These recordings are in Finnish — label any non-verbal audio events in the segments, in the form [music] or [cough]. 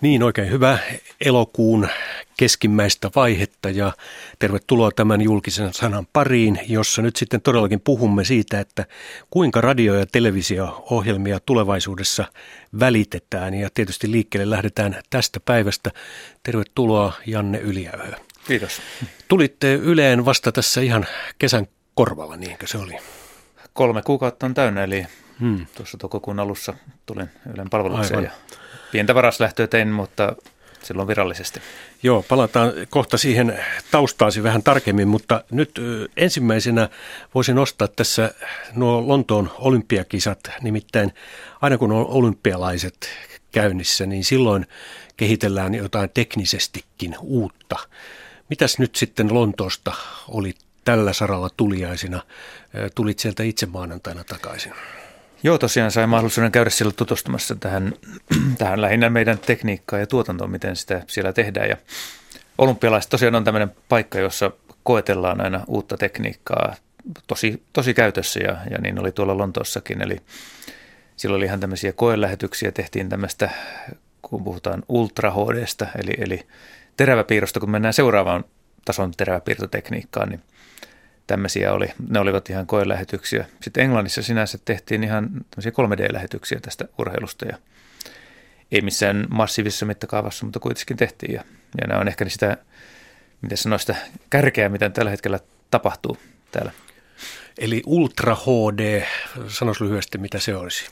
Niin, oikein hyvä elokuun keskimmäistä vaihetta ja tervetuloa tämän julkisen sanan pariin, jossa nyt sitten todellakin puhumme siitä, että kuinka radio- ja televisio-ohjelmia tulevaisuudessa välitetään ja tietysti liikkeelle lähdetään tästä päivästä. Tervetuloa Janne Yliäyhö. Kiitos. Tulitte Yleen vasta tässä ihan kesän korvalla, niinkö se oli? Kolme kuukautta on täynnä, eli hmm. tuossa toukokuun alussa tulin Ylen palvelukseen Aivan. ja pientä varaslähtöä tein, mutta silloin virallisesti. Joo, palataan kohta siihen taustaasi vähän tarkemmin, mutta nyt ensimmäisenä voisin nostaa tässä nuo Lontoon olympiakisat, nimittäin aina kun on olympialaiset käynnissä, niin silloin kehitellään jotain teknisestikin uutta. Mitäs nyt sitten Lontoosta oli tällä saralla tuliaisina? Tulit sieltä itse maanantaina takaisin. Joo, tosiaan sain mahdollisuuden käydä siellä tutustumassa tähän, [clears throat] tähän lähinnä meidän tekniikkaan ja tuotantoon, miten sitä siellä tehdään. Ja olympialaiset tosiaan on tämmöinen paikka, jossa koetellaan aina uutta tekniikkaa tosi, tosi käytössä ja, ja niin oli tuolla Lontoossakin. Eli silloin oli ihan tämmöisiä koelähetyksiä, tehtiin tämmöistä, kun puhutaan ultra HDstä, eli, eli teräväpiirrosta, kun mennään seuraavaan tason teräväpiirtotekniikkaan, niin tämmöisiä oli. Ne olivat ihan koelähetyksiä. Sitten Englannissa sinänsä tehtiin ihan tämmöisiä 3D-lähetyksiä tästä urheilusta ja ei missään massiivisessa mittakaavassa, mutta kuitenkin tehtiin. Ja, ja nämä on ehkä sitä, miten sanoista, kärkeä, mitä tällä hetkellä tapahtuu täällä. Eli Ultra HD, sanois lyhyesti, mitä se olisi?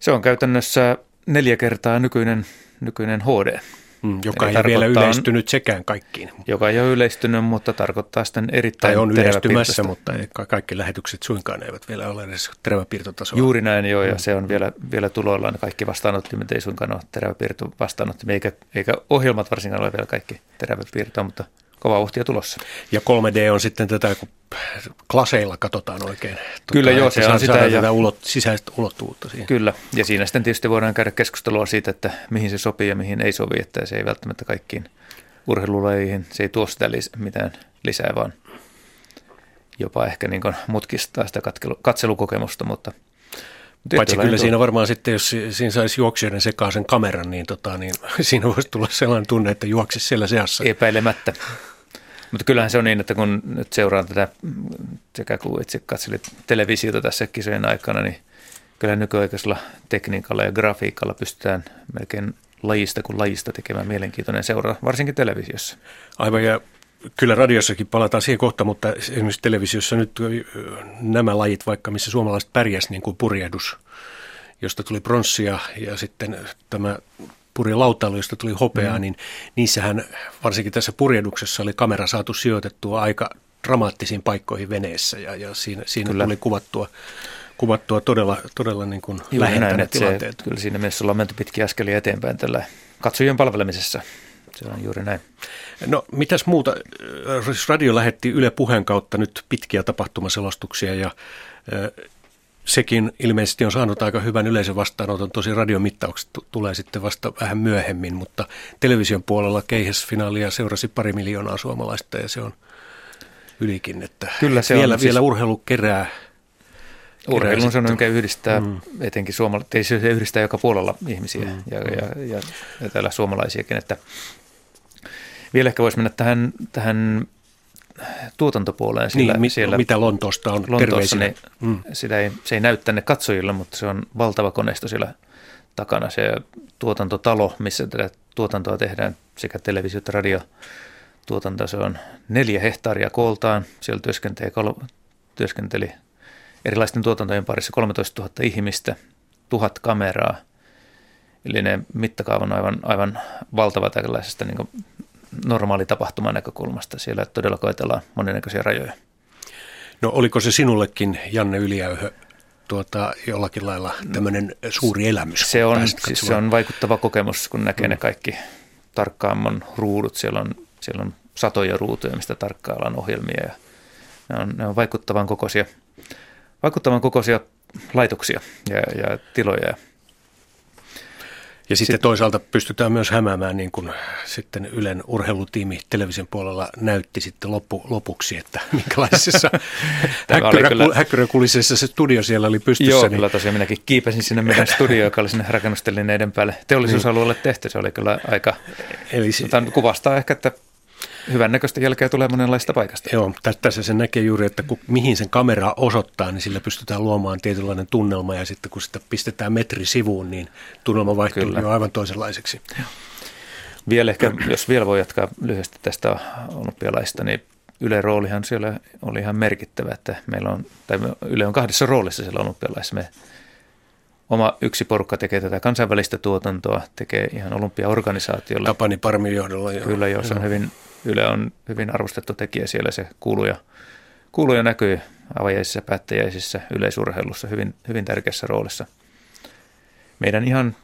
Se on käytännössä neljä kertaa nykyinen, nykyinen HD. Mm, joka Eli ei vielä yleistynyt sekään kaikkiin. Joka ei ole yleistynyt, mutta tarkoittaa sitten erittäin Tai on yleistymässä, mutta ei, kaikki lähetykset suinkaan eivät vielä ole edes teräväpiirtotasoa. Juuri näin joo, ja mm. se on vielä, vielä tuloillaan. Kaikki vastaanottimet ei suinkaan ole teräväpiirto vastaanottimet, eikä, eikä ohjelmat varsinkaan ole vielä kaikki teräväpiirtoa, mutta kova uhtia tulossa. Ja 3D on sitten tätä, kun klaseilla katsotaan oikein. Kyllä tuota, joo, se on sitä. Ja ulot, sisäistä ulottuvuutta siihen. Kyllä, ja siinä sitten tietysti voidaan käydä keskustelua siitä, että mihin se sopii ja mihin ei sovi, että se ei välttämättä kaikkiin urheilulajeihin, se ei tuo sitä lis- mitään lisää, vaan jopa ehkä niin mutkistaa sitä katselukokemusta, mutta Paitsi kyllä siinä varmaan sitten, jos siinä saisi juoksijoiden sekaan sen kameran, niin, tota, niin [laughs] siinä voisi tulla sellainen tunne, että juoksisi siellä seassa. Epäilemättä. Mutta kyllähän se on niin, että kun nyt seuraan tätä, sekä kun itse katselin televisiota tässä kisojen aikana, niin kyllä nykyaikaisella tekniikalla ja grafiikalla pystytään melkein lajista kuin lajista tekemään mielenkiintoinen seura, varsinkin televisiossa. Aivan, ja kyllä radiossakin palataan siihen kohta, mutta esimerkiksi televisiossa nyt nämä lajit, vaikka missä suomalaiset pärjäs, niin kuin purjehdus, josta tuli pronssia ja sitten tämä purjelautailu, josta tuli hopeaa, mm. niin niissähän varsinkin tässä purjehduksessa oli kamera saatu sijoitettua aika dramaattisiin paikkoihin veneessä ja, ja siinä, siinä kyllä. tuli kuvattua, kuvattua todella, todella niin kuin lähentänä tilanteet. Se, kyllä siinä mielessä ollaan menty pitkiä askelia eteenpäin tällä katsojien palvelemisessa. Se on juuri näin. No mitäs muuta? Siis radio lähetti Yle Puheen kautta nyt pitkiä tapahtumaselostuksia ja sekin ilmeisesti on saanut aika hyvän yleisen vastaanoton. Tosi radiomittaukset tulee sitten vasta vähän myöhemmin, mutta television puolella keihäsfinaalia seurasi pari miljoonaa suomalaista ja se on ylikin, että Kyllä se vielä, on, vielä urheilu kerää. Urheilun se on, mikä yhdistää mm. etenkin suomalaiset, se yhdistää joka puolella ihmisiä mm. ja, ja, ja, ja täällä suomalaisiakin, että vielä ehkä voisi mennä tähän, tähän tuotantopuoleen. Sillä, niin, siellä, mitä Lontoosta on Lontoossa, niin mm. sitä ei, se ei näy tänne katsojille, mutta se on valtava koneisto siellä takana. Se tuotantotalo, missä tätä tuotantoa tehdään, sekä televisio- että radio tuotanto, se on neljä hehtaaria kooltaan. Siellä työskenteli, työskenteli erilaisten tuotantojen parissa 13 000 ihmistä, tuhat kameraa. Eli ne mittakaavan aivan, aivan valtava tällaisesta niin normaali tapahtuman näkökulmasta. Siellä todella koetellaan monennäköisiä rajoja. No oliko se sinullekin, Janne Yliäyhö, tuota, jollakin lailla tämmöinen suuri elämys? Se on, siis se on vaikuttava kokemus, kun näkee mm. ne kaikki tarkkaamman ruudut. Siellä on, siellä on satoja ruutuja, mistä tarkkaillaan ohjelmia ja ne on, ne on vaikuttavan kokoisia, vaikuttavan kokoisia laitoksia ja, ja tiloja. Ja sitten toisaalta pystytään myös hämäämään, niin kuin sitten Ylen urheilutiimi television puolella näytti sitten loppu, lopuksi, että [laughs] minkälaisessa [laughs] häkkyrökulisessa se studio siellä oli pystyssä. Joo, niin... kyllä tosiaan minäkin kiipesin sinne meidän studioon, joka oli sinne rakennustelineiden päälle teollisuusalueelle tehty. Se oli kyllä aika, Eli... kuvastaa ehkä, että hyvän näköistä jälkeä tulee monenlaista paikasta. Joo, tässä se näkee juuri, että kun, mihin sen kamera osoittaa, niin sillä pystytään luomaan tietynlainen tunnelma ja sitten kun sitä pistetään metri sivuun, niin tunnelma vaihtuu jo aivan toisenlaiseksi. Joo. Vielä ehkä, jos vielä voi jatkaa lyhyesti tästä olympialaista, niin Yle roolihan siellä oli ihan merkittävä, että meillä on, tai Yle on kahdessa roolissa siellä olympialaissa. Me oma yksi porukka tekee tätä kansainvälistä tuotantoa, tekee ihan olympiaorganisaatiolle. Tapani Parmin johdolla. Joo. Kyllä, joo, se on hyvin Yle on hyvin arvostettu tekijä siellä, se kuuluu ja, kuuluu ja näkyy avajaisissa, päättäjäisissä, yleisurheilussa hyvin, hyvin tärkeässä roolissa. Meidän ihan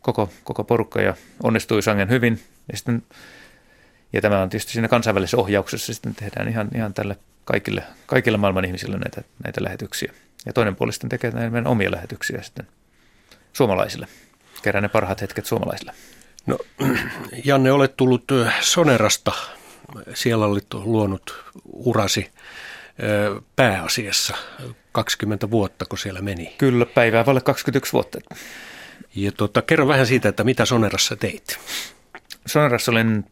koko, koko porukka ja onnistui sangen hyvin. Ja, sitten, ja tämä on tietysti siinä kansainvälisessä ohjauksessa sitten tehdään ihan, ihan tälle kaikille, kaikille maailman ihmisille näitä, näitä lähetyksiä. Ja toinen puoli sitten tekee meidän omia lähetyksiä sitten suomalaisille. Kerää ne parhaat hetket suomalaisille. No, [clears throat] Janne, olet tullut Sonerasta. Siellä olit luonut urasi pääasiassa 20 vuotta, kun siellä meni. Kyllä, päivää vaille 21 vuotta. Ja tuota, kerro vähän siitä, että mitä Sonerassa teit. Sonerassa olin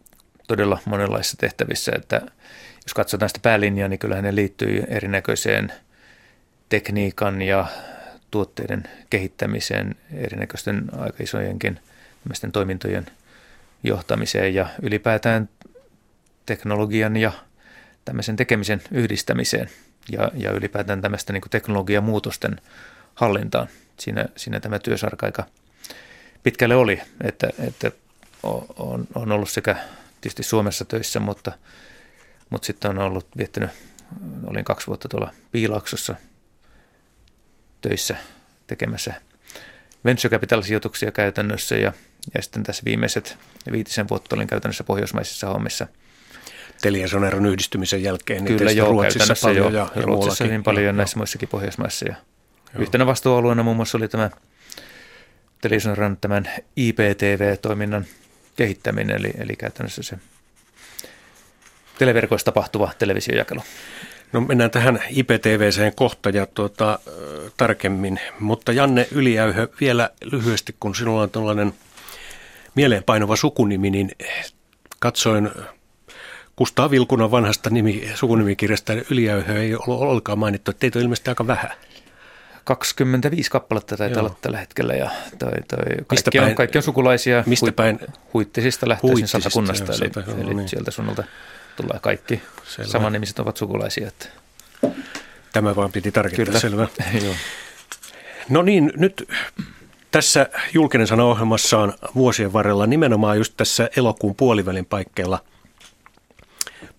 todella monenlaisissa tehtävissä, että jos katsotaan sitä päälinjaa, niin kyllähän ne liittyy erinäköiseen tekniikan ja tuotteiden kehittämiseen, erinäköisten aika isojenkin – toimintojen johtamiseen ja ylipäätään teknologian ja tämmöisen tekemisen yhdistämiseen ja, ja ylipäätään tämmöistä niin teknologiamuutosten hallintaan. Siinä, siinä tämä työsarka aika pitkälle oli, että, että on, on ollut sekä tietysti Suomessa töissä, mutta, mutta sitten on ollut viettänyt, olin kaksi vuotta tuolla Piilaksossa töissä tekemässä venture capital-sijoituksia käytännössä ja ja sitten tässä viimeiset viitisen vuotta olin käytännössä pohjoismaisissa hommissa. Teliasoneron yhdistymisen jälkeen. Niin Kyllä joo, Ruotsissa paljon jo, ja, ja Ruotsissa hyvin paljon ja näissä muissakin pohjoismaissa. Ja yhtenä vastuualueena muun muassa oli tämä Teliasoneron tämän IPTV-toiminnan kehittäminen, eli, eli käytännössä se televerkoissa tapahtuva televisiojakelu. No mennään tähän IPTVseen kohta ja tuota, tarkemmin, mutta Janne Yliäyhö vielä lyhyesti, kun sinulla on tällainen mieleenpainova sukunimi, niin katsoin Kustaa Vilkunan vanhasta nimi, sukunimikirjasta Yliäyhö ei ollut ollenkaan mainittu, että teitä on ilmeisesti aika vähän. 25 kappaletta taitaa olla tällä hetkellä ja toi, toi, kaikki, päin, on, kaikki on sukulaisia mistä päin? huittisista lähtöisin satakunnasta, eli, sata, eli niin. sieltä sunnalta tulee kaikki. Selvä. Samannimiset ovat sukulaisia. Että. Tämä vaan piti tarkentaa, Kyllä. selvä. [laughs] No niin, nyt tässä julkinen sana ohjelmassa on vuosien varrella nimenomaan just tässä elokuun puolivälin paikkeilla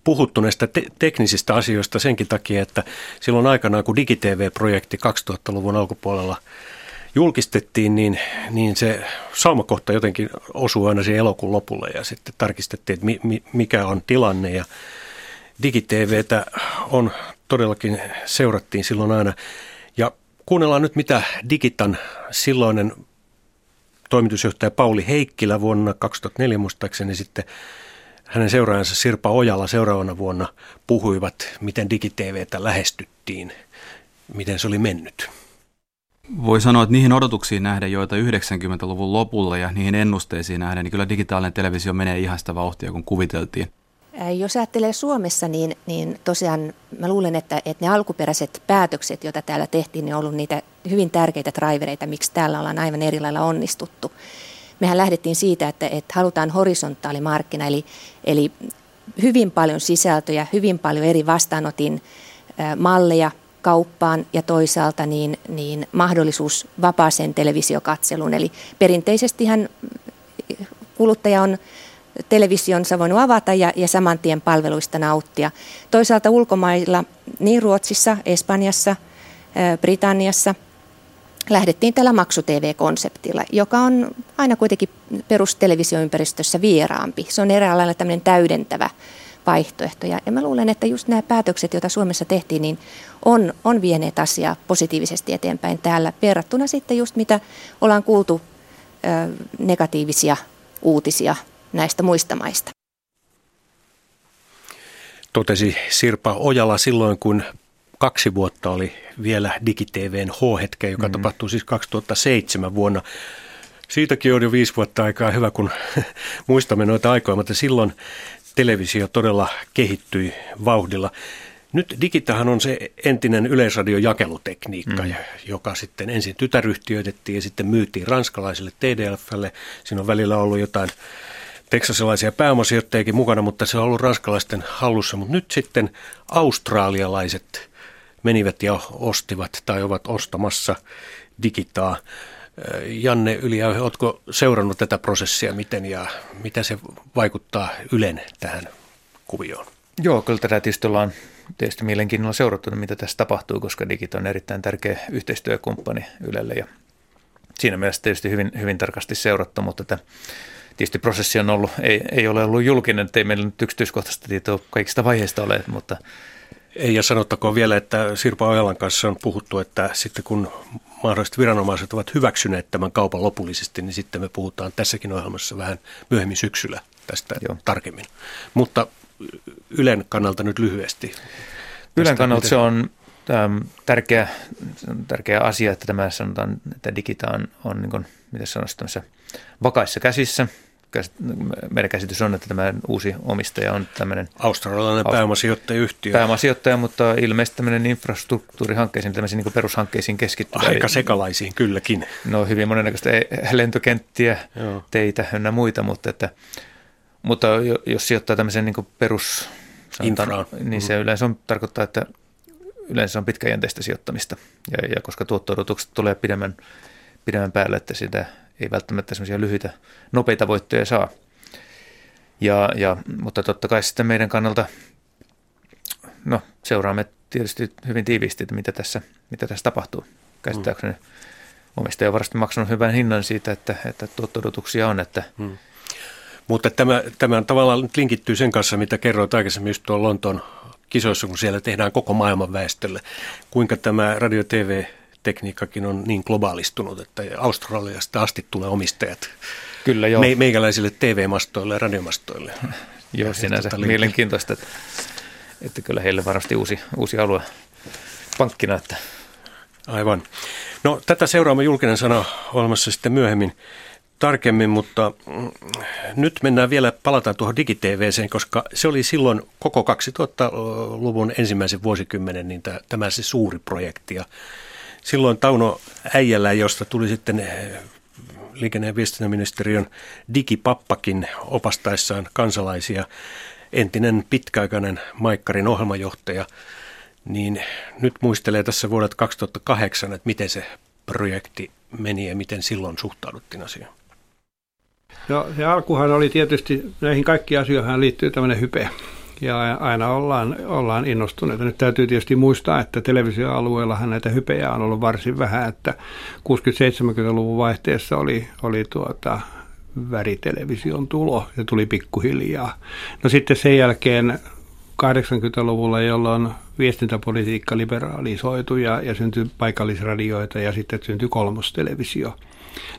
puhuttu näistä te- teknisistä asioista senkin takia, että silloin aikanaan kun DigiTV-projekti 2000-luvun alkupuolella julkistettiin, niin, niin se saumakohta jotenkin osui aina siihen elokuun lopulle ja sitten tarkistettiin, että mi, mi, mikä on tilanne. Ja DigiTVtä on todellakin seurattiin silloin aina. Ja Kuunnellaan nyt, mitä Digitan silloinen toimitusjohtaja Pauli Heikkilä vuonna 2004 muistaakseni sitten hänen seuraajansa Sirpa Ojala seuraavana vuonna puhuivat, miten digitiiveitä lähestyttiin, miten se oli mennyt. Voi sanoa, että niihin odotuksiin nähden, joita 90-luvun lopulla ja niihin ennusteisiin nähden, niin kyllä digitaalinen televisio menee ihan sitä vauhtia, kun kuviteltiin. Jos ajattelee Suomessa, niin, niin tosiaan mä luulen, että, että ne alkuperäiset päätökset, joita täällä tehtiin, niin on ollut niitä hyvin tärkeitä drivereita, miksi täällä ollaan aivan eri lailla onnistuttu. Mehän lähdettiin siitä, että, että halutaan horisontaalimarkkina, eli, eli hyvin paljon sisältöjä, hyvin paljon eri vastaanotin malleja kauppaan ja toisaalta niin, niin mahdollisuus vapaaseen televisiokatseluun. Eli perinteisestihän kuluttaja on televisionsa voinut avata ja, ja saman tien palveluista nauttia. Toisaalta ulkomailla, niin Ruotsissa, Espanjassa, Britanniassa, lähdettiin tällä maksu-TV-konseptilla, joka on aina kuitenkin perustelevisioympäristössä vieraampi. Se on eräällä lailla tämmöinen täydentävä vaihtoehto. Ja, mä luulen, että just nämä päätökset, joita Suomessa tehtiin, niin on, on vieneet asiaa positiivisesti eteenpäin täällä verrattuna sitten just mitä ollaan kuultu negatiivisia uutisia näistä muista maista. Totesi Sirpa Ojala silloin, kun kaksi vuotta oli vielä DigiTVn H-hetke, joka mm. tapahtui siis 2007 vuonna. Siitäkin on jo viisi vuotta aikaa hyvä, kun [laughs] muistamme noita aikoja, mutta silloin televisio todella kehittyi vauhdilla. Nyt digitahan on se entinen yleisradiojakelutekniikka, mm. joka sitten ensin tytäryhtiöitettiin ja sitten myytiin ranskalaiselle TDFlle. Siinä on välillä ollut jotain teksasilaisia pääomasijoittajakin mukana, mutta se on ollut ranskalaisten hallussa. Mutta nyt sitten australialaiset menivät ja ostivat tai ovat ostamassa digitaa. Janne Yliä, oletko seurannut tätä prosessia miten ja mitä se vaikuttaa Ylen tähän kuvioon? Joo, kyllä tätä tietysti ollaan tietysti mielenkiinnolla seurattu, mitä tässä tapahtuu, koska Digit on erittäin tärkeä yhteistyökumppani Ylelle ja siinä mielessä tietysti hyvin, hyvin tarkasti seurattu, mutta tämä tietysti prosessi on ollut, ei, ei ole ollut julkinen, että ei meillä nyt yksityiskohtaista tietoa kaikista vaiheista ole, mutta ei, ja sanottakoon vielä, että Sirpa Ojalan kanssa on puhuttu, että sitten kun mahdollisesti viranomaiset ovat hyväksyneet tämän kaupan lopullisesti, niin sitten me puhutaan tässäkin ohjelmassa vähän myöhemmin syksyllä tästä Joo. tarkemmin. Mutta Ylen kannalta nyt lyhyesti. Ylen kannalta miten... se on ähm, tärkeä, tärkeä asia, että tämä sanotaan, että digita on, on niin kuin, mitä sanoisi, vakaissa käsissä – meidän käsitys on, että tämä uusi omistaja on tämmöinen... Australialainen pääomasijoittajayhtiö. Pääomasijoittaja, mutta ilmeisesti tämmöinen infrastruktuurihankkeisiin, tämmöisiin niin perushankkeisiin keskittyvä. Aika sekalaisiin kylläkin. No hyvin monennäköistä lentokenttiä, Joo. teitä ynnä muita, mutta, että, mutta jos sijoittaa tämmöisen niin perus... Infraan. Niin se mm-hmm. yleensä on, tarkoittaa, että yleensä on pitkäjänteistä sijoittamista. Ja, ja koska tuotto tulee pidemmän, pidemmän päälle, että sitä ei välttämättä semmoisia lyhyitä, nopeita voittoja saa. Ja, ja, mutta totta kai sitten meidän kannalta, no seuraamme tietysti hyvin tiiviisti, että mitä tässä, mitä tässä tapahtuu. Käsittääkseni mm. omistaja on varmasti maksanut hyvän hinnan siitä, että, että tuotto on. Että mm. Mutta tämä, tämä tavallaan nyt linkittyy sen kanssa, mitä kerroit aikaisemmin just tuon Lontoon kisoissa, kun siellä tehdään koko maailman väestölle. Kuinka tämä radio TV tekniikkakin on niin globaalistunut, että Australiasta asti tulee omistajat Kyllä joo. Me, meikäläisille TV-mastoille ja radiomastoille. [laughs] joo, sinänsä tota mielenkiintoista, että, että kyllä heille varmasti uusi, uusi alue pankkina. Että. Aivan. No tätä seuraava julkinen sana olemassa sitten myöhemmin tarkemmin, mutta mm, nyt mennään vielä, palataan tuohon digitVseen, koska se oli silloin koko 2000-luvun ensimmäisen vuosikymmenen niin tämä se suuri projekti. Ja silloin Tauno Äijälä, josta tuli sitten eh, liikenne- ja viestintäministeriön digipappakin opastaessaan kansalaisia, entinen pitkäaikainen Maikkarin ohjelmajohtaja, niin nyt muistelee tässä vuodet 2008, että miten se projekti meni ja miten silloin suhtauduttiin asiaan. No se alkuhan oli tietysti, näihin kaikkiin asioihin liittyy tämmöinen hype ja aina ollaan, ollaan innostuneita. Nyt täytyy tietysti muistaa, että televisioalueellahan näitä hypejä on ollut varsin vähän, että 60-70-luvun vaihteessa oli, oli tuota, väritelevision tulo, se tuli pikkuhiljaa. No sitten sen jälkeen 80-luvulla, jolloin viestintäpolitiikka liberalisoitui ja, ja syntyi paikallisradioita ja sitten syntyi kolmostelevisio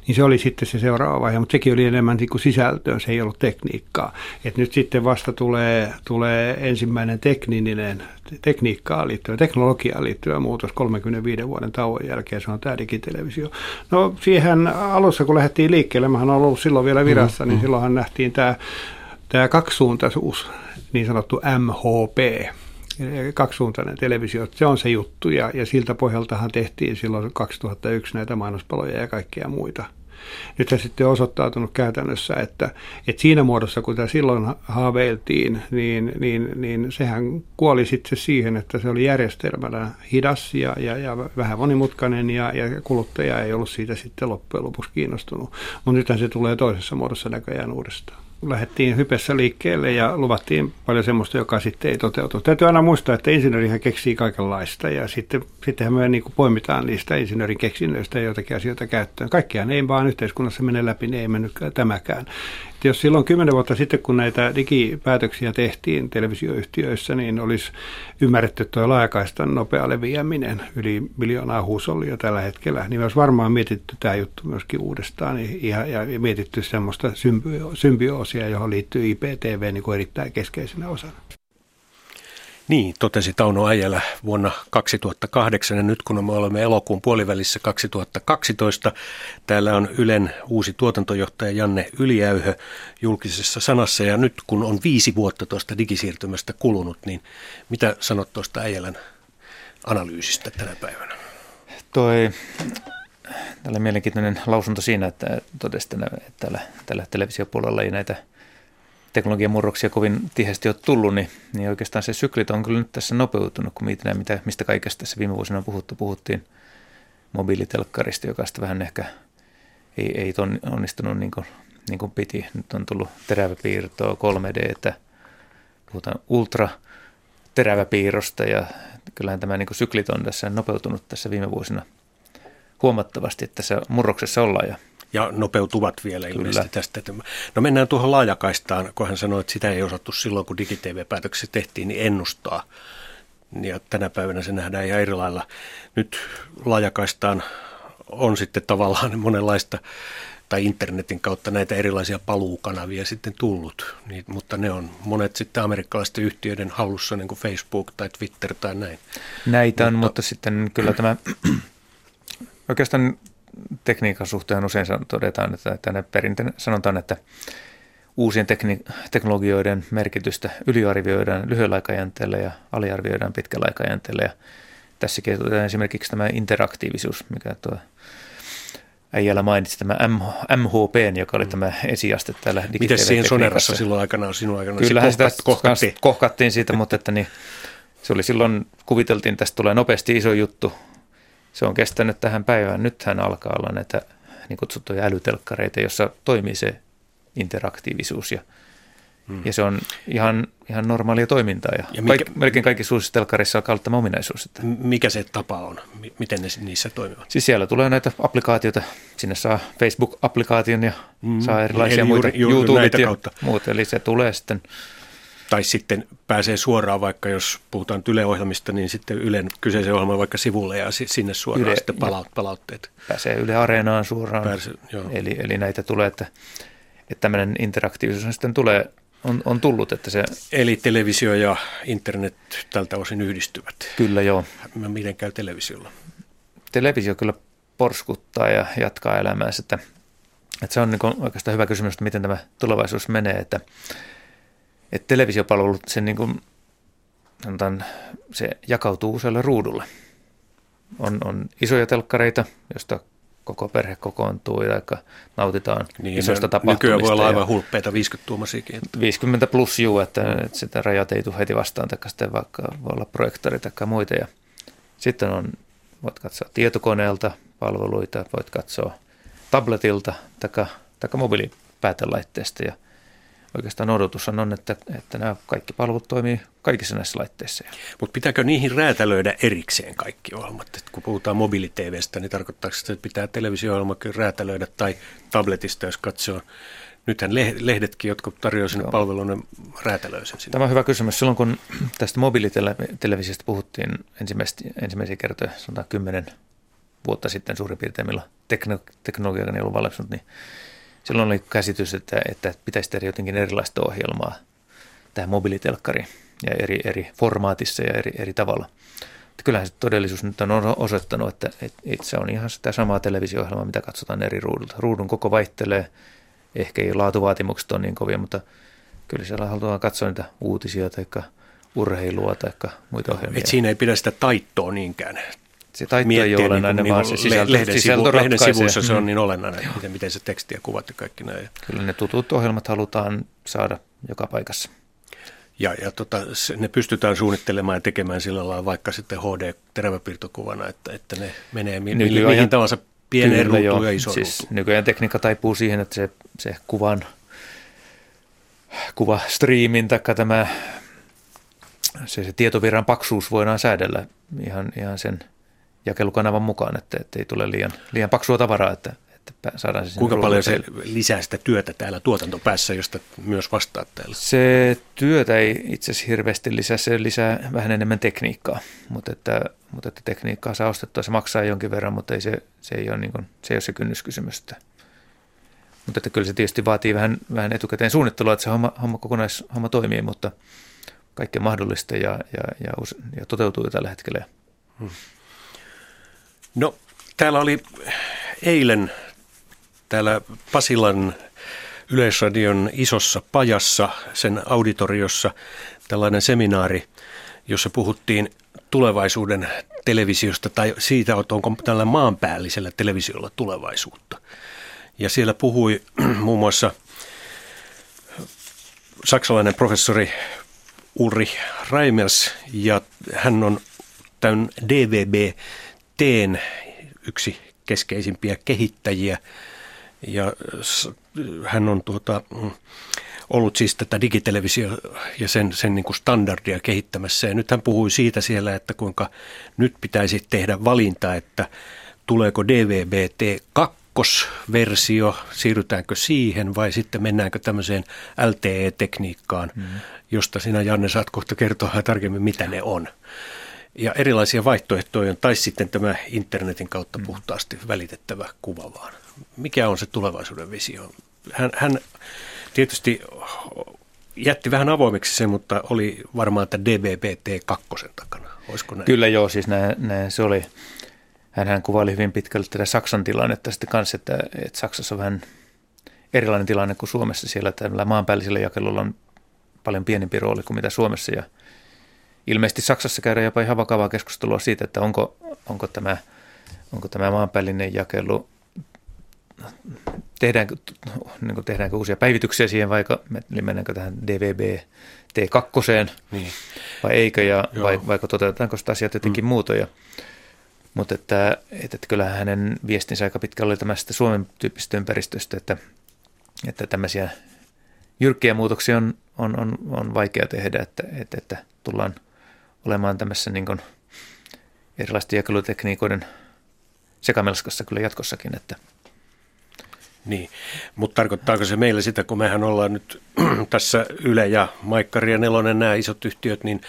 niin se oli sitten se seuraava vaihe, mutta sekin oli enemmän niin kuin sisältöä, se ei ollut tekniikkaa. Et nyt sitten vasta tulee, tulee ensimmäinen tekninen, tekniikkaan liittyvä, teknologiaan liittyvä muutos 35 vuoden tauon jälkeen, se on tämä digitelevisio. No siihen alussa, kun lähdettiin liikkeelle, mä olen ollut silloin vielä virassa, mm, niin mm. silloinhan nähtiin tämä, tämä kaksisuuntaisuus, niin sanottu MHP, kaksisuuntainen televisio, se on se juttu ja, ja siltä pohjaltahan tehtiin silloin 2001 näitä mainospaloja ja kaikkia muita. Nyt se sitten on osoittautunut käytännössä, että, että siinä muodossa, kun tämä silloin haaveiltiin, niin, niin, niin sehän kuoli sitten siihen, että se oli järjestelmänä hidas ja, ja, ja vähän monimutkainen ja, ja kuluttaja ei ollut siitä sitten loppujen lopuksi kiinnostunut. Mutta nythän se tulee toisessa muodossa näköjään uudestaan. Lähdettiin hypessä liikkeelle ja luvattiin paljon semmoista, joka sitten ei toteutu. Täytyy aina muistaa, että insinöörihän keksii kaikenlaista ja sitten, sittenhän me niin kuin poimitaan niistä insinöörin keksinnöistä joitakin asioita käyttöön. Kaikkiaan ei vaan yhteiskunnassa mene läpi, niin ei mennyt tämäkään. Jos silloin kymmenen vuotta sitten, kun näitä digipäätöksiä tehtiin televisioyhtiöissä, niin olisi ymmärretty tuo laajakaistan nopea leviäminen, yli miljoonaa huusollia tällä hetkellä, niin olisi varmaan mietitty tämä juttu myöskin uudestaan ja, ja mietitty semmoista symbioosia, johon liittyy IPTV niin kuin erittäin keskeisenä osana. Niin, totesi Tauno Äijälä vuonna 2008 ja nyt kun me olemme elokuun puolivälissä 2012, täällä on Ylen uusi tuotantojohtaja Janne Yliäyhö julkisessa sanassa ja nyt kun on viisi vuotta tuosta digisiirtymästä kulunut, niin mitä sanot tuosta Äijälän analyysistä tänä päivänä? Toi, tällä mielenkiintoinen lausunto siinä, että totesi, että täällä, täällä televisiopuolella ei näitä – teknologian murroksia kovin tiheästi ole tullut, niin, niin oikeastaan se syklit on kyllä nyt tässä nopeutunut, kun mietitään, mitä, mistä kaikesta tässä viime vuosina on puhuttu. Puhuttiin mobiilitelkkarista, joka sitten vähän ehkä ei, ei onnistunut niin kuin, niin kuin piti. Nyt on tullut teräväpiirtoa, 3D, että puhutaan ultra teräväpiirrosta ja kyllähän tämä niin kuin syklit on tässä nopeutunut tässä viime vuosina huomattavasti, että tässä murroksessa ollaan ja ja nopeutuvat vielä Kyllä. ilmeisesti tästä. No mennään tuohon laajakaistaan, kun hän sanoi, että sitä ei osattu silloin, kun digitv-päätökset tehtiin, niin ennustaa. Ja tänä päivänä se nähdään ihan eri lailla. Nyt laajakaistaan on sitten tavallaan [laughs] monenlaista tai internetin kautta näitä erilaisia paluukanavia sitten tullut, niin, mutta ne on monet sitten amerikkalaisten yhtiöiden hallussa, niin kuin Facebook tai Twitter tai näin. Näitä on, mutta, mutta sitten kyllä tämä [clears throat] oikeastaan tekniikan suhteen usein todetaan, että tänne perinteinen sanotaan, että uusien tekni- teknologioiden merkitystä yliarvioidaan lyhyellä aikajänteellä ja aliarvioidaan pitkällä aikajänteellä. Ja tässäkin otetaan esimerkiksi tämä interaktiivisuus, mikä tuo äijällä mainitsi tämä MHP, joka oli mm. tämä esiaste täällä Miten siinä Sonerassa silloin aikana sinun aikana? Kyllähän sitä kohkattiin. kohkattiin siitä, mutta että niin, se oli silloin, kuviteltiin, että tästä tulee nopeasti iso juttu, se on kestänyt tähän päivään. Nythän alkaa olla näitä niin kutsuttuja älytelkkareita, jossa toimii se interaktiivisuus ja, hmm. ja se on ihan, ihan normaalia toimintaa. Ja, ja mikä, kaik, melkein kaikki suurissa telkkarissa alkaa olla tämä ominaisuus. Että. Mikä se tapa on? Miten ne niissä toimivat? Siis siellä tulee näitä applikaatioita. Sinne saa Facebook-applikaation ja hmm. saa erilaisia Eli muita juuri, YouTubeit ja kautta. muut. Eli se tulee sitten tai sitten pääsee suoraan, vaikka jos puhutaan Yle-ohjelmista, niin sitten Ylen kyseisen ohjelman vaikka sivulle ja sinne suoraan Yle, sitten palaut, palautteet. Pääsee Yle Areenaan suoraan. Pääse, joo. Eli, eli näitä tulee, että, että tämmöinen interaktiivisuus sitten tulee, on, on tullut. Että se... Eli televisio ja internet tältä osin yhdistyvät. Kyllä joo. Miten käy televisiolla? Televisio kyllä porskuttaa ja jatkaa elämäänsä. Että, että se on niin oikeastaan hyvä kysymys, että miten tämä tulevaisuus menee. Että, että televisiopalvelut, sen niin kuin, sanotaan, se jakautuu usealle ruudulle. On, on isoja telkkareita, joista koko perhe kokoontuu ja nautitaan niin, isoista tapahtumista. Nykyään voi olla aivan hulppeita 50 tuumasiakin. 50 plus juu, että, että sitä rajat ei tule heti vastaan, tai sitten vaikka voi olla projektori tai muita. Ja sitten on, voit katsoa tietokoneelta palveluita, voit katsoa tabletilta tai, tai mobiilipäätelaitteesta ja – oikeastaan odotus on, että, että nämä kaikki palvelut toimii kaikissa näissä laitteissa. Mutta pitääkö niihin räätälöidä erikseen kaikki ohjelmat? Et kun puhutaan mobiili-TVstä, niin tarkoittaako se, että pitää televisio-ohjelmakin räätälöidä tai tabletista, jos katsoo Nythän lehdetkin, jotka tarjoavat sinne palvelun, räätälöi sen sinne. Tämä on hyvä kysymys. Silloin kun tästä mobiilitelevisiosta puhuttiin ensimmäisiä kertoja, sanotaan kymmenen vuotta sitten suurin piirtein, millä teknologia ei ollut valmistunut, niin silloin oli käsitys, että, että pitäisi tehdä jotenkin erilaista ohjelmaa tähän mobiilitelkkariin ja eri, eri formaatissa ja eri, eri tavalla. Että kyllähän se todellisuus nyt on osoittanut, että, että se on ihan sitä samaa televisio-ohjelmaa, mitä katsotaan eri ruudulta. Ruudun koko vaihtelee, ehkä ei laatuvaatimukset ole niin kovia, mutta kyllä siellä halutaan katsoa niitä uutisia tai urheilua tai muita ohjelmia. Et siinä ei pidä sitä taittoa niinkään se taitto ei ole olennainen, niin vaan se sisältö, lehden, sisältö sivu, lehden sivuissa se on niin olennainen, mm. miten, miten se teksti ja kuvat ja kaikki näin. Kyllä ne tutut ohjelmat halutaan saada joka paikassa. Ja, ja tota, ne pystytään suunnittelemaan ja tekemään sillä lailla vaikka sitten HD-teräväpiirtokuvana, että, että ne menee mi- nykyajan, mihin tahansa pieneen ruutuun ja isoon siis Nykyään tekniikka taipuu siihen, että se, se kuvan kuvastriimin tai tämä se, se tietovirran paksuus voidaan säädellä ihan, ihan sen jakelukanavan mukaan, että, että ei tule liian, liian paksua tavaraa, että, että saadaan se Kuinka paljon se lisää sitä työtä täällä tuotantopäässä, josta myös vastaat täällä? Se työtä ei itse asiassa hirveästi lisää, se lisää vähän enemmän tekniikkaa, mutta että, mutta että tekniikkaa saa ostettua, se maksaa jonkin verran, mutta ei se, se, ei ole niin kuin, se ei ole se kynnyskysymys. Mutta että kyllä se tietysti vaatii vähän, vähän etukäteen suunnittelua, että se homma, homma kokonaishomma toimii, mutta kaikkea mahdollista ja, ja, ja, ja toteutuu jo tällä hetkellä. Hmm. No, täällä oli eilen täällä Pasilan Yleisradion isossa pajassa, sen auditoriossa, tällainen seminaari, jossa puhuttiin tulevaisuuden televisiosta tai siitä, että onko tällä maanpäällisellä televisiolla tulevaisuutta. Ja siellä puhui [clears throat] muun muassa saksalainen professori Ulri Reimers, ja hän on tämän DVB-teen yksi keskeisimpiä kehittäjiä – ja hän on tuota, mm, ollut siis tätä digitelevisio ja sen, sen niin kuin standardia kehittämässä. Ja nyt hän puhui siitä siellä, että kuinka nyt pitäisi tehdä valinta, että tuleeko DVB-T 2 versio, siirrytäänkö siihen vai sitten mennäänkö tämmöiseen LTE-tekniikkaan, mm. josta sinä Janne saat kohta kertoa tarkemmin, mitä ne on. Ja erilaisia vaihtoehtoja tai sitten tämä internetin kautta puhtaasti välitettävä kuva vaan mikä on se tulevaisuuden visio? Hän, hän tietysti jätti vähän avoimeksi sen, mutta oli varmaan, että DBBT 2 takana. Olisiko näin? Kyllä joo, siis näin, näin se oli. Hän kuvaili hyvin pitkälle tätä Saksan tilannetta sitten kanssa, että, että Saksassa on vähän erilainen tilanne kuin Suomessa. Siellä tällä maanpäällisellä jakelulla on paljon pienempi rooli kuin mitä Suomessa. Ja ilmeisesti Saksassa käydään jopa ihan vakavaa keskustelua siitä, että onko, onko, tämä, onko tämä maanpäällinen jakelu tehdäänkö, niin kuin tehdäänkö uusia päivityksiä siihen, vaikka eli mennäänkö tähän DVB T2 niin. vai eikö, ja vai, vaikka toteutetaanko sitä asiat jotenkin mm. muutoja. Mutta että, että, että kyllähän hänen viestinsä aika pitkällä oli tämästä Suomen tyyppisestä ympäristöstä, että, että tämmöisiä jyrkkiä muutoksia on, on, on, on vaikea tehdä, että, että, että tullaan olemaan tämmöisessä niin kuin erilaisten jakelutekniikoiden sekamelskassa kyllä jatkossakin, että – niin, mutta tarkoittaako se meille sitä, kun mehän ollaan nyt [clears throat] tässä Yle ja Maikkari ja Nelonen, nämä isot yhtiöt, niin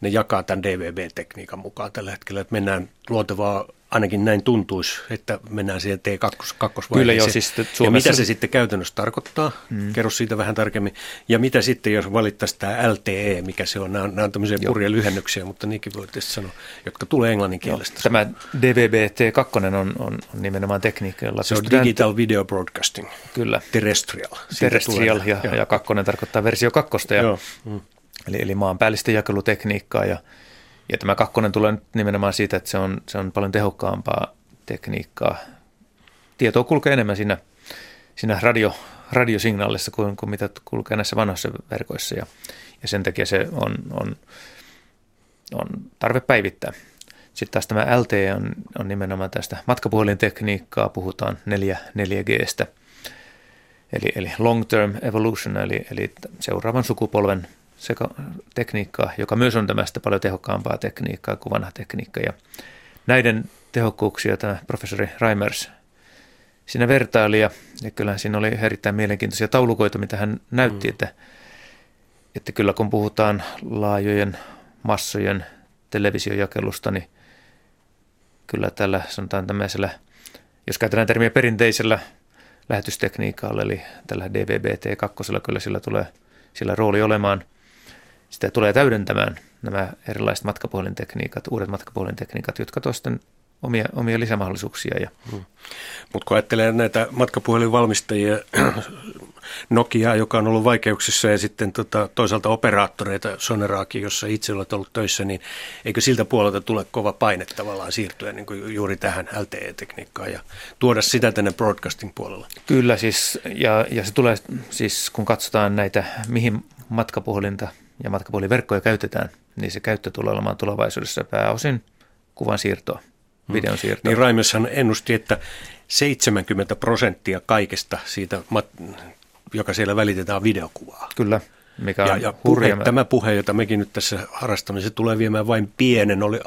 ne jakaa tämän DVB-tekniikan mukaan tällä hetkellä, että mennään luontevaa ainakin näin tuntuisi, että mennään siihen T2 Kyllä jo, siis Suomessa... Ja mitä se sitten käytännössä tarkoittaa? Mm. Kerro siitä vähän tarkemmin. Ja mitä sitten, jos valittaisiin tämä LTE, mikä se on? Nämä on, nämä on tämmöisiä purja lyhennyksiä, mutta niinkin voi sanoa, jotka tulee englannin kielestä. Tämä DVB-T2 on, on, on nimenomaan tekniikka, jolla Se on Digital te- Video Broadcasting. Kyllä. Terrestrial. Siitä Terrestrial ja, ja, ja kakkonen tarkoittaa versio kakkosta. Ja, Joo. Mm. Eli, eli maanpäällistä jakelutekniikkaa ja ja tämä kakkonen tulee nyt nimenomaan siitä, että se on, se on paljon tehokkaampaa tekniikkaa. Tietoa kulkee enemmän siinä, siinä radio, radiosignaalissa kuin, kuin mitä kulkee näissä vanhoissa verkoissa ja, ja sen takia se on, on, on tarve päivittää. Sitten taas tämä LTE on, on nimenomaan tästä matkapuhelintekniikkaa, puhutaan 4, 4Gstä, eli, eli long term evolution, eli, eli seuraavan sukupolven seka- tekniikkaa, joka myös on tämästä paljon tehokkaampaa tekniikkaa kuin vanha tekniikka. Ja näiden tehokkuuksia tämä professori Reimers siinä vertaili ja, ja kyllähän siinä oli erittäin mielenkiintoisia taulukoita, mitä hän näytti, mm. että, että kyllä kun puhutaan laajojen massojen televisiojakelusta, niin kyllä tällä sanotaan tämmöisellä, jos käytetään termiä perinteisellä lähetystekniikalla, eli tällä DVB-T2, kyllä sillä tulee sillä rooli olemaan – sitä tulee täydentämään nämä erilaiset matkapuhelintekniikat, uudet matkapuhelintekniikat, jotka toisten omia, omia lisämahdollisuuksia. Ja. Hmm. Mutta kun ajattelee näitä matkapuhelinvalmistajia, [clears throat] Nokia, joka on ollut vaikeuksissa ja sitten tota, toisaalta operaattoreita, Soneraakin, jossa itse olet ollut töissä, niin eikö siltä puolelta tule kova paine tavallaan siirtyä niin kuin juuri tähän LTE-tekniikkaan ja tuoda sitä tänne broadcasting puolella? Kyllä siis, ja, ja se tulee siis, kun katsotaan näitä, mihin matkapuhelinta ja matkapuhelinverkkoja käytetään, niin se käyttö tulee olemaan tulevaisuudessa pääosin kuvan siirtoa, hmm. videon siirtoa. Niin Raimeshan ennusti, että 70 prosenttia kaikesta siitä mat- joka siellä välitetään videokuvaa. Kyllä, mikä on ja, ja puhe, tämä puhe, jota mekin nyt tässä harrastamme, se tulee viemään vain pienen, oli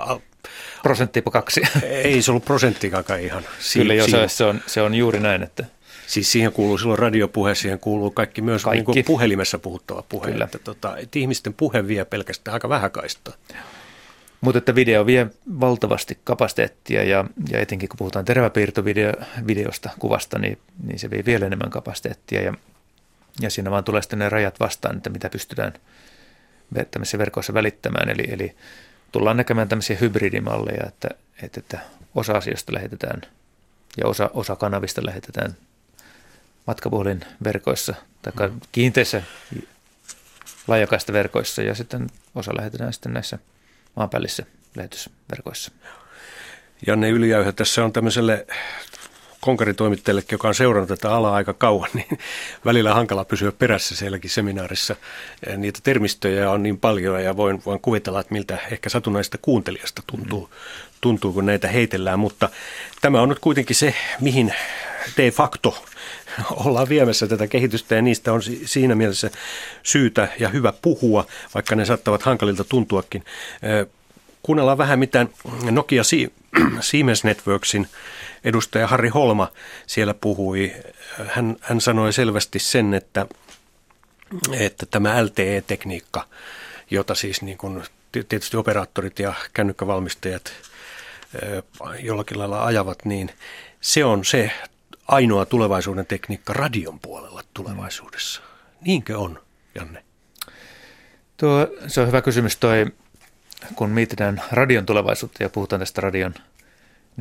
Prosenttipa kaksi. Ei se ollut prosenttikaan ihan. Si- Kyllä jo, se, se, on, se on juuri näin. Että... Siis siihen kuuluu silloin radiopuhe, siihen kuuluu kaikki myös kaikki. Niin kuin puhelimessa puhuttava puhe. Kyllä. Että, tota, että ihmisten puhe vie pelkästään aika vähän kaistaa. Mutta että video vie valtavasti kapasiteettia ja, ja etenkin kun puhutaan teräväpiirtovideosta, kuvasta, niin, niin se vie vielä enemmän kapasiteettia ja, ja siinä vaan tulee sitten ne rajat vastaan, että mitä pystytään tämmöisissä verkoissa välittämään. Eli, eli tullaan näkemään tämmöisiä hybridimalleja, että, että, että osa asioista lähetetään ja osa, osa kanavista lähetetään matkapuhelin verkoissa tai mm. kiinteissä laajakaista verkoissa ja sitten osa lähetetään sitten näissä maanpäällissä lähetysverkoissa. Janne Ylijäyhä, tässä on tämmöiselle konkaritoimittajalle, joka on seurannut tätä alaa aika kauan, [laughs] niin välillä hankala pysyä perässä sielläkin seminaarissa. Niitä termistöjä on niin paljon ja voin, voin kuvitella, että miltä ehkä satunnaista kuuntelijasta tuntuu, tuntuu, kun näitä heitellään. Mutta tämä on nyt kuitenkin se, mihin de facto [laughs] ollaan viemässä tätä kehitystä ja niistä on siinä mielessä syytä ja hyvä puhua, vaikka ne saattavat hankalilta tuntuakin. Kuunnellaan vähän, mitä Nokia [clears throat] Siemens Networksin edustaja Harri Holma siellä puhui. Hän, hän sanoi selvästi sen, että, että tämä LTE-tekniikka, jota siis niin kuin tietysti operaattorit ja kännykkävalmistajat jollakin lailla ajavat, niin se on se ainoa tulevaisuuden tekniikka radion puolella tulevaisuudessa. Niinkö on, Janne? Tuo, se on hyvä kysymys toi, kun mietitään radion tulevaisuutta ja puhutaan tästä radion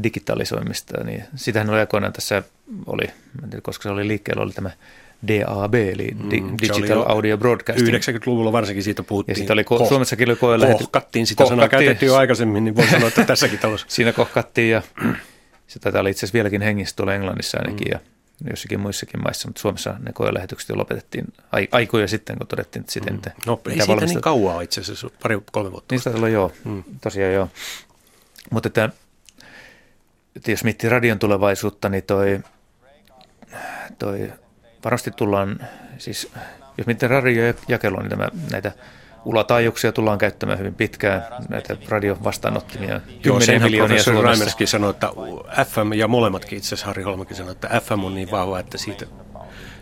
digitalisoimista, niin sitähän oli aikoinaan tässä, oli, tiedä, koska se oli liikkeellä, oli tämä DAB, eli mm, Digital Audio Broadcasting. 90-luvulla varsinkin siitä puhuttiin. Ja sitten oli, ko- Suomessakin oli koe Kohkattiin, sitä sanaa käytettiin jo aikaisemmin, niin voi sanoa, että tässäkin talossa. Siinä kohkattiin ja se taitaa olla itse asiassa vieläkin hengissä tuolla Englannissa ainakin mm. ja jossakin muissakin maissa, mutta Suomessa ne koelähetykset jo lopetettiin aikoja sitten, kun todettiin, että että... Mm. No ei siitä niin kauaa itse asiassa, pari kolme vuotta. Niin sitä joo, mm. tosiaan joo. Mutta että, että jos miettii radion tulevaisuutta, niin toi, toi varmasti tullaan, siis jos miettii radiojakelua, niin tämä, näitä ulataajuuksia tullaan käyttämään hyvin pitkään, näitä radiovastaanottimia, kymmeniä miljoonia Suomessa. Raimerskin sanoi, että FM ja molemmatkin itse asiassa Harri Holmakin sanoi, että FM on niin vahva, että siitä,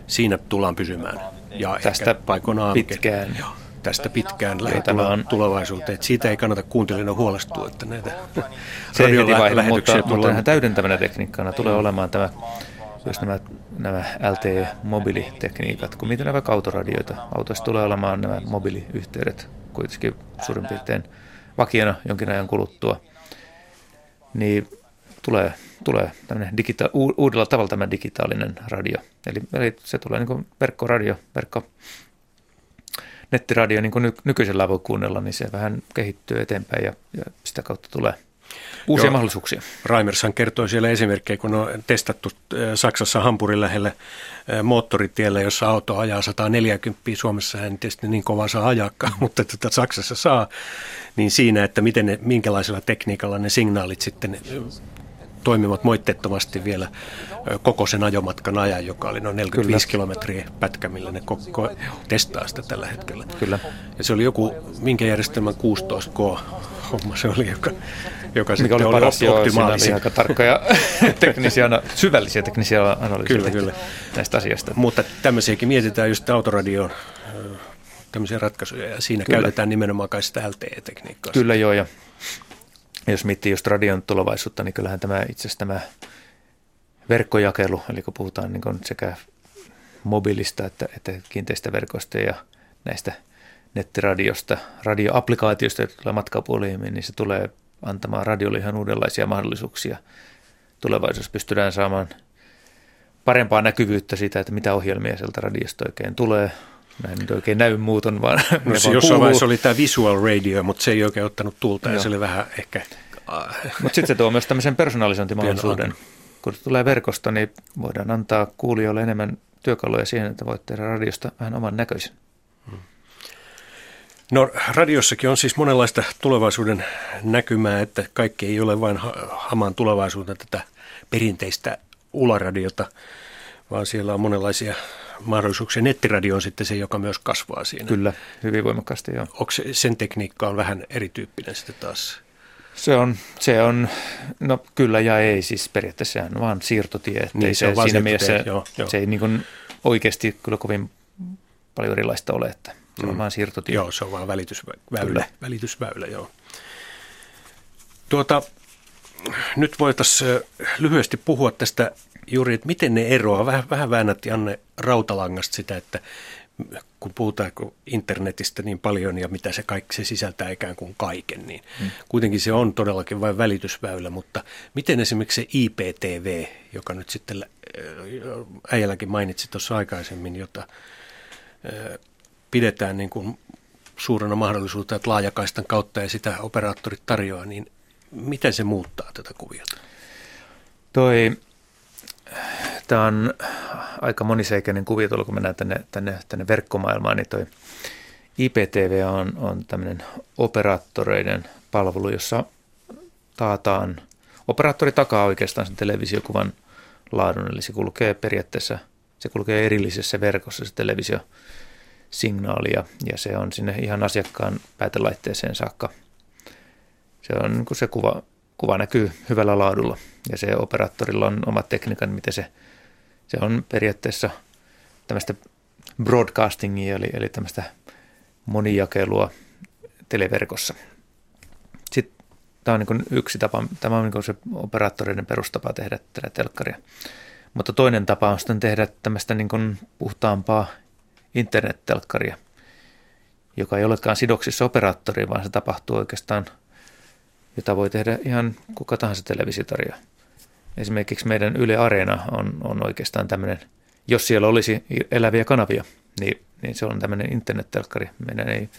siinä tullaan pysymään. Ja tästä pitkään. Joo, tästä pitkään lähetulevaan tulevaisuuteen. Että siitä ei kannata kuuntelijana huolestua, että näitä radiolähetyksiä mutta, tullaan. Mutta täydentävänä tekniikkana tulee olemaan tämä jos nämä, nämä LTE-mobiilitekniikat, kun miten nämä autoradioita. Autoissa tulee olemaan nämä mobiiliyhteydet kuitenkin suurin piirtein vakiona jonkin ajan kuluttua, niin tulee, tulee digita- uudella tavalla tämä digitaalinen radio. Eli, eli se tulee niin kuin verkkoradio, verkko, nettiradio, niin kuin ny, nykyisellä voi kuunnella, niin se vähän kehittyy eteenpäin ja, ja sitä kautta tulee – Uusia Joo, mahdollisuuksia. Raimershan kertoi siellä esimerkkejä, kun on testattu äh, Saksassa Hampurin lähelle äh, moottoritielle, jossa auto ajaa 140, Suomessa en tietysti niin kovaa saa ajakaan, [laughs] mutta tuota Saksassa saa, niin siinä, että miten ne, minkälaisella tekniikalla ne signaalit sitten äh, toimivat moitteettomasti vielä koko sen ajomatkan ajan, joka oli noin 45 Kyllä. kilometriä pätkä, millä ne koko testaa sitä tällä hetkellä. Kyllä. Ja se oli joku, minkä järjestelmän 16K homma se oli, joka joka Mikä oli, oli paras, optimaalisin. aika tarkkoja [laughs] teknisiä, syvällisiä teknisiä analyysiä kyllä, kyllä. näistä asioista. Mutta tämmöisiäkin mietitään just autoradioon tämmöisiä ratkaisuja ja siinä kyllä. käytetään nimenomaan kai sitä LTE-tekniikkaa. Kyllä joo ja jos miettii just radion tulevaisuutta, niin kyllähän tämä itse asiassa tämä verkkojakelu, eli kun puhutaan niin sekä mobiilista että, että kiinteistä verkoista ja näistä nettiradiosta, radioapplikaatiosta, jotka tulee matkapuolimiin, niin se tulee antamaan radiolle ihan uudenlaisia mahdollisuuksia. Tulevaisuudessa pystytään saamaan parempaa näkyvyyttä siitä, että mitä ohjelmia sieltä radiosta oikein tulee. Näin nyt oikein näy muuton, vaan no, se jossain vaiheessa oli tämä visual radio, mutta se ei oikein ottanut tulta ja se oli vähän ehkä... Mutta sitten se tuo myös tämmöisen personalisointimahdollisuuden. Kun tulee verkosta, niin voidaan antaa kuulijoille enemmän työkaluja siihen, että voit tehdä radiosta vähän oman näköisen. No radiossakin on siis monenlaista tulevaisuuden näkymää, että kaikki ei ole vain hamaan tulevaisuutta tätä perinteistä ularadiota, vaan siellä on monenlaisia mahdollisuuksia. Nettiradio on sitten se, joka myös kasvaa siinä. Kyllä, hyvin voimakkaasti joo. Onko se, sen tekniikka on vähän erityyppinen sitten taas? Se on, se on, no kyllä ja ei, siis periaatteessa se on vaan siirtotie. Niin, se, se on siinä mielessä joo, joo. se ei niin kuin oikeasti kyllä kovin paljon erilaista ole, että se mm. on vaan siirtotie. Joo, se on vaan välitysväylä, kyllä. välitysväylä joo. Tuota, nyt voitaisiin lyhyesti puhua tästä juuri, että miten ne eroaa. Vähän, vähän väännätti Anne Rautalangasta sitä, että kun puhutaan internetistä niin paljon ja mitä se kaikki se sisältää ikään kuin kaiken, niin hmm. kuitenkin se on todellakin vain välitysväylä, mutta miten esimerkiksi se IPTV, joka nyt sitten äijälläkin mainitsi tuossa aikaisemmin, jota pidetään niin kuin suurena mahdollisuutta, että laajakaistan kautta ja sitä operaattorit tarjoaa, niin miten se muuttaa tätä kuviota? Toi, tämä on aika moniseikainen kuvio kun mennään tänne, tänne, tänne verkkomaailmaan, niin toi IPTV on, on tämmöinen operaattoreiden palvelu, jossa taataan, operaattori takaa oikeastaan sen televisiokuvan laadun, eli se kulkee periaatteessa, se kulkee erillisessä verkossa se televisiosignaali ja, ja se on sinne ihan asiakkaan päätelaitteeseen saakka – se on niin kuin se kuva, kuva näkyy hyvällä laadulla ja se operaattorilla on omat tekniikan, miten se, se on periaatteessa tämmöistä broadcastingia, eli, eli tämmöistä monijakelua televerkossa. Sitten tämä on niin yksi tapa, tämä on niin se operaattoreiden perustapa tehdä tätä telkkaria. Mutta toinen tapa on sitten tehdä tämmöistä niin puhtaampaa internet-telkkaria, joka ei olekaan sidoksissa operaattoriin, vaan se tapahtuu oikeastaan – jota voi tehdä ihan kuka tahansa televisiotarja. Esimerkiksi meidän Yle Areena on, on oikeastaan tämmöinen, jos siellä olisi eläviä kanavia, niin, niin se on tämmöinen internet-telkkari. Meidän ei,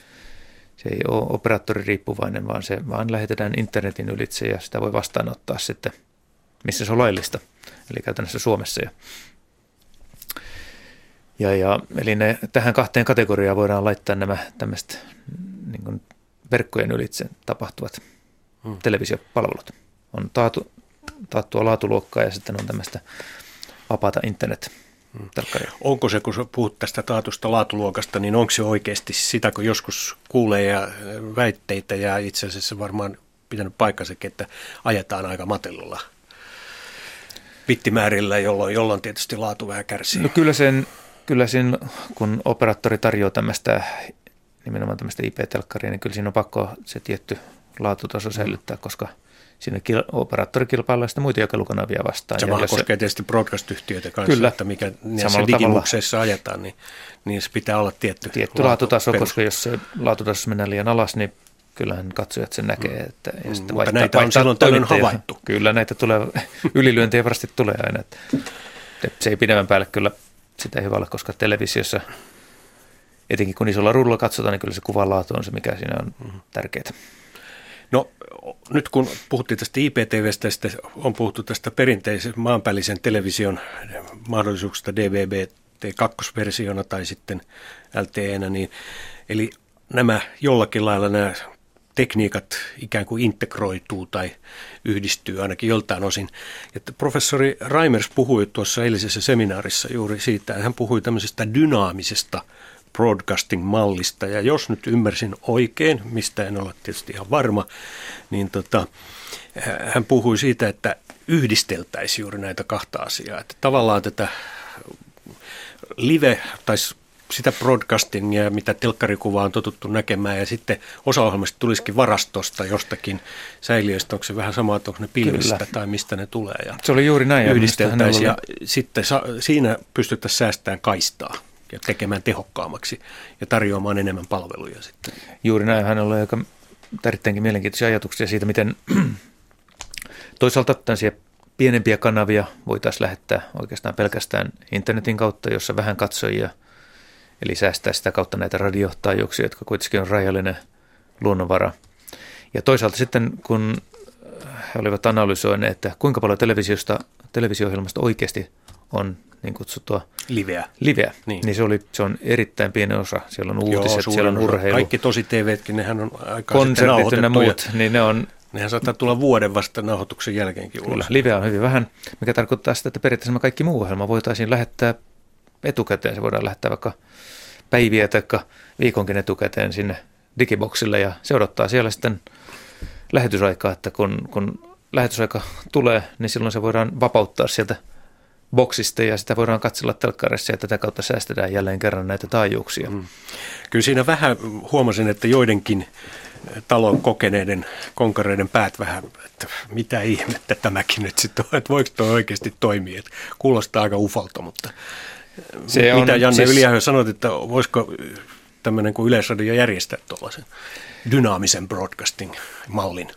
se ei ole operaattoririippuvainen, vaan se vaan lähetetään internetin ylitse ja sitä voi vastaanottaa sitten, missä se on laillista, eli käytännössä Suomessa. Ja, ja, ja eli ne, tähän kahteen kategoriaan voidaan laittaa nämä tämmöiset niin verkkojen ylitse tapahtuvat mm. televisiopalvelut. On taatu, taattua laatuluokkaa ja sitten on tämmöistä vapaata internet Telkkaria. Onko se, kun puhut tästä taatusta laatuluokasta, niin onko se oikeasti sitä, kun joskus kuulee ja väitteitä ja itse asiassa varmaan pitänyt paikkansakin, että ajetaan aika matellulla bittimäärillä, jolloin, jolloin tietysti laatu vähän kärsii. No kyllä sen, kyllä sen, kun operaattori tarjoaa tämmöistä nimenomaan tämmöistä IP-telkkaria, niin kyllä siinä on pakko se tietty laatutaso säilyttää, koska sinne kil- operaattori kilpaillaan sitten muita jakelukanavia vastaan. Sama koskee se, tietysti broadcast-yhtiöitä kanssa, kyllä, että mikä näissä digimukseissa ajetaan, niin, niin se pitää olla tietty, tietty laatutaso, perus. koska jos se laatutaso menee liian alas, niin kyllähän katsojat sen näkee. Mm. Että, ja mm, mutta vaihtaa, näitä on silloin tällöin havaittu. Kyllä näitä tulee, [laughs] ylilyöntiä varmasti tulee aina. Että, se ei pidemmän päälle kyllä sitä hyvä olla, koska televisiossa, etenkin kun isolla ruudulla katsotaan, niin kyllä se kuvan laatu on se, mikä siinä on mm. tärkeää. No nyt kun puhuttiin tästä IPTVstä, on puhuttu tästä perinteisen maanpäällisen television mahdollisuuksista DVB-T2-versiona tai sitten LTE-nä, niin eli nämä jollakin lailla nämä tekniikat ikään kuin integroituu tai yhdistyy ainakin joltain osin. Että professori Reimers puhui tuossa eilisessä seminaarissa juuri siitä, hän puhui tämmöisestä dynaamisesta broadcasting-mallista. Ja jos nyt ymmärsin oikein, mistä en ole tietysti ihan varma, niin tota, hän puhui siitä, että yhdisteltäisiin juuri näitä kahta asiaa. Että tavallaan tätä live tai sitä broadcastingia, mitä telkkarikuvaa on totuttu näkemään, ja sitten osa ohjelmasta tulisikin varastosta jostakin säiliöistä, onko se vähän sama, että onko ne pilvistä Kyllä. tai mistä ne tulee. Ja se oli juuri näin. Yhdisteltäisiin, ja, ja sitten sa- siinä pystyttäisiin säästämään kaistaa ja tekemään tehokkaammaksi ja tarjoamaan enemmän palveluja sitten. Juuri näin, hän oli aika erittäinkin mielenkiintoisia ajatuksia siitä, miten [clears throat] toisaalta tämmöisiä pienempiä kanavia voitaisiin lähettää oikeastaan pelkästään internetin kautta, jossa vähän katsojia, eli säästää sitä kautta näitä radiotaajuuksia, jotka kuitenkin on rajallinen luonnonvara. Ja toisaalta sitten, kun he olivat analysoineet, että kuinka paljon televisiosta, televisio-ohjelmasta oikeasti on niin kutsuttua liveä, liveä. Niin. niin se, oli, se on erittäin pieni osa. Siellä on uutiset, Joo, siellä on urheilu. Kaikki tosi TVtkin, nehän on aika Konsertit ja muut, niin ne on... Nehän saattaa tulla vuoden vasta nauhoituksen jälkeenkin ulos. Kyllä, live on hyvin vähän, mikä tarkoittaa sitä, että periaatteessa kaikki muu ohjelma voitaisiin lähettää etukäteen. Se voidaan lähettää vaikka päiviä tai viikonkin etukäteen sinne digiboksille ja se odottaa siellä sitten lähetysaikaa, että kun, kun lähetysaika tulee, niin silloin se voidaan vapauttaa sieltä boksista ja sitä voidaan katsella telkkarissa ja tätä kautta säästetään jälleen kerran näitä taajuuksia. Mm. Kyllä siinä vähän huomasin, että joidenkin talon kokeneiden konkareiden päät vähän, että mitä ihmettä tämäkin nyt sitten on, että voiko tuo oikeasti toimia. Että kuulostaa aika ufalta, mutta se mitä on, Janne siis... Yliahjo sanoit, että voisiko tämmöinen kuin Yleisradio järjestää tuollaisen dynaamisen broadcasting-mallin?